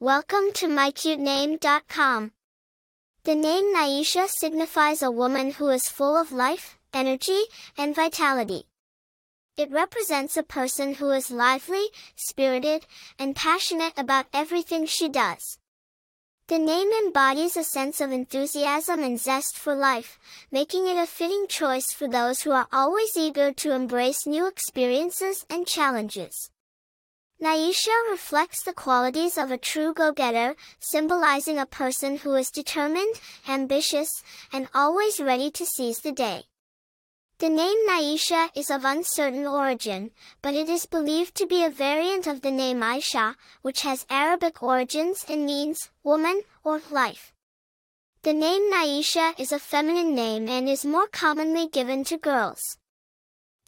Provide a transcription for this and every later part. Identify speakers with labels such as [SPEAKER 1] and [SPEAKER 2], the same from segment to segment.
[SPEAKER 1] Welcome to mycutename.com. The name Nyesha signifies a woman who is full of life, energy, and vitality. It represents a person who is lively, spirited, and passionate about everything she does. The name embodies a sense of enthusiasm and zest for life, making it a fitting choice for those who are always eager to embrace new experiences and challenges. Nyesha reflects the qualities of a true go-getter, symbolizing a person who is determined, ambitious, and always ready to seize the day. The name Nyesha is of uncertain origin, but it is believed to be a variant of the name Aisha, which has Arabic origins and means woman or life. The name Nyesha is a feminine name and is more commonly given to girls.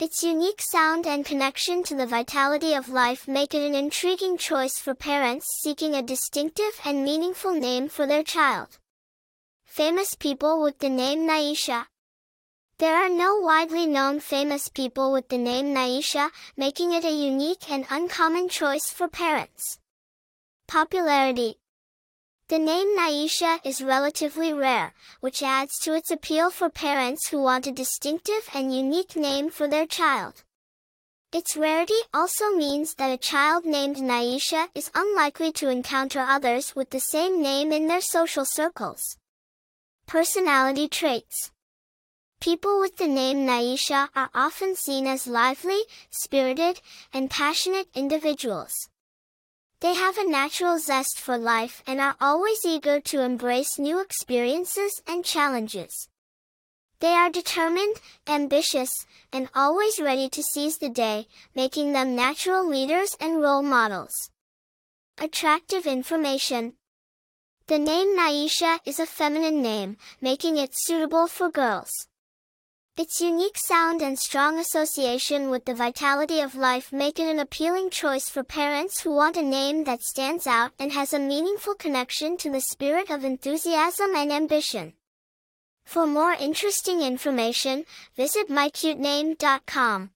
[SPEAKER 1] Its unique sound and connection to the vitality of life make it an intriguing choice for parents seeking a distinctive and meaningful name for their child. Famous people with the name Nyesha. There are no widely known famous people with the name Nyesha, making it a unique and uncommon choice for parents. Popularity the name Nyesha is relatively rare, which adds to its appeal for parents who want a distinctive and unique name for their child. Its rarity also means that a child named Nyesha is unlikely to encounter others with the same name in their social circles. Personality traits. People with the name Nyesha are often seen as lively, spirited, and passionate individuals. They have a natural zest for life and are always eager to embrace new experiences and challenges. They are determined, ambitious, and always ready to seize the day, making them natural leaders and role models. Attractive information. The name Nyesha is a feminine name, making it suitable for girls. Its unique sound and strong association with the vitality of life make it an appealing choice for parents who want a name that stands out and has a meaningful connection to the spirit of enthusiasm and ambition. For more interesting information, visit mycutename.com.